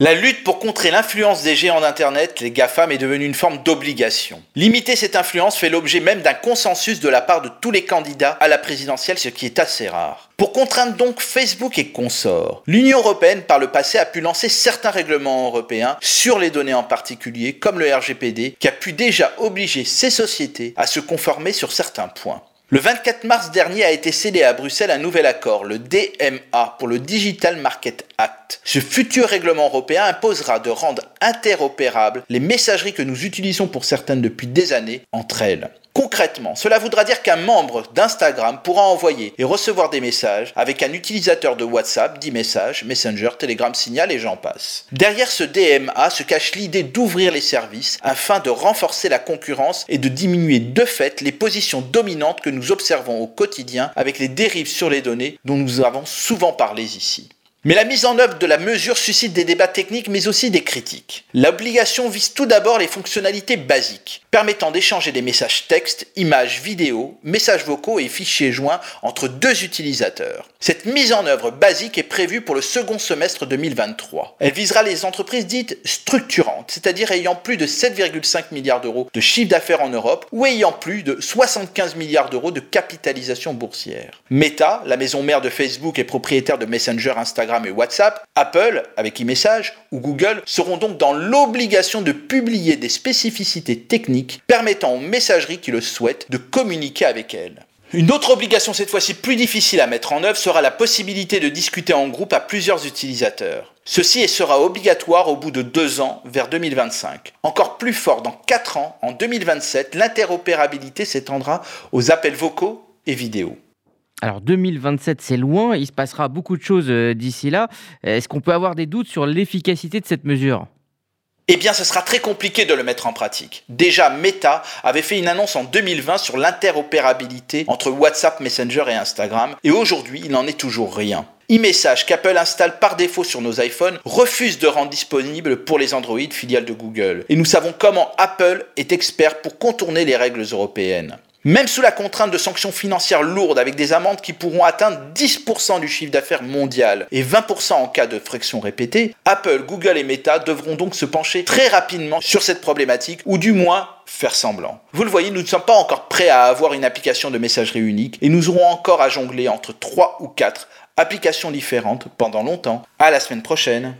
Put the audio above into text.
La lutte pour contrer l'influence des géants d'Internet, les GAFAM, est devenue une forme d'obligation. Limiter cette influence fait l'objet même d'un consensus de la part de tous les candidats à la présidentielle, ce qui est assez rare. Pour contraindre donc Facebook et consorts, l'Union européenne par le passé a pu lancer certains règlements européens sur les données en particulier, comme le RGPD, qui a pu déjà obliger ces sociétés à se conformer sur certains points. Le 24 mars dernier a été scellé à Bruxelles un nouvel accord, le DMA, pour le Digital Market Act. Ce futur règlement européen imposera de rendre interopérables les messageries que nous utilisons pour certaines depuis des années entre elles. Concrètement, cela voudra dire qu'un membre d'Instagram pourra envoyer et recevoir des messages avec un utilisateur de WhatsApp, d'e-message, Messenger, Telegram, Signal et j'en passe. Derrière ce DMA se cache l'idée d'ouvrir les services afin de renforcer la concurrence et de diminuer de fait les positions dominantes que nous observons au quotidien avec les dérives sur les données dont nous avons souvent parlé ici. Mais la mise en œuvre de la mesure suscite des débats techniques mais aussi des critiques. L'obligation vise tout d'abord les fonctionnalités basiques, permettant d'échanger des messages texte, images, vidéos, messages vocaux et fichiers joints entre deux utilisateurs. Cette mise en œuvre basique est prévue pour le second semestre 2023. Elle visera les entreprises dites structurantes, c'est-à-dire ayant plus de 7,5 milliards d'euros de chiffre d'affaires en Europe ou ayant plus de 75 milliards d'euros de capitalisation boursière. Meta, la maison mère de Facebook et propriétaire de Messenger Instagram, et WhatsApp, Apple, avec e-message, ou Google seront donc dans l'obligation de publier des spécificités techniques permettant aux messageries qui le souhaitent de communiquer avec elles. Une autre obligation cette fois-ci plus difficile à mettre en œuvre sera la possibilité de discuter en groupe à plusieurs utilisateurs. Ceci sera obligatoire au bout de deux ans, vers 2025. Encore plus fort, dans quatre ans, en 2027, l'interopérabilité s'étendra aux appels vocaux et vidéos. Alors 2027, c'est loin, il se passera beaucoup de choses euh, d'ici là. Est-ce qu'on peut avoir des doutes sur l'efficacité de cette mesure? Eh bien, ce sera très compliqué de le mettre en pratique. Déjà, Meta avait fait une annonce en 2020 sur l'interopérabilité entre WhatsApp, Messenger et Instagram, et aujourd'hui, il n'en est toujours rien. e-message qu'Apple installe par défaut sur nos iPhones refuse de rendre disponible pour les Android filiales de Google. Et nous savons comment Apple est expert pour contourner les règles européennes. Même sous la contrainte de sanctions financières lourdes avec des amendes qui pourront atteindre 10% du chiffre d'affaires mondial et 20% en cas de friction répétée, Apple, Google et Meta devront donc se pencher très rapidement sur cette problématique ou du moins faire semblant. Vous le voyez, nous ne sommes pas encore prêts à avoir une application de messagerie unique et nous aurons encore à jongler entre 3 ou 4 applications différentes pendant longtemps. À la semaine prochaine.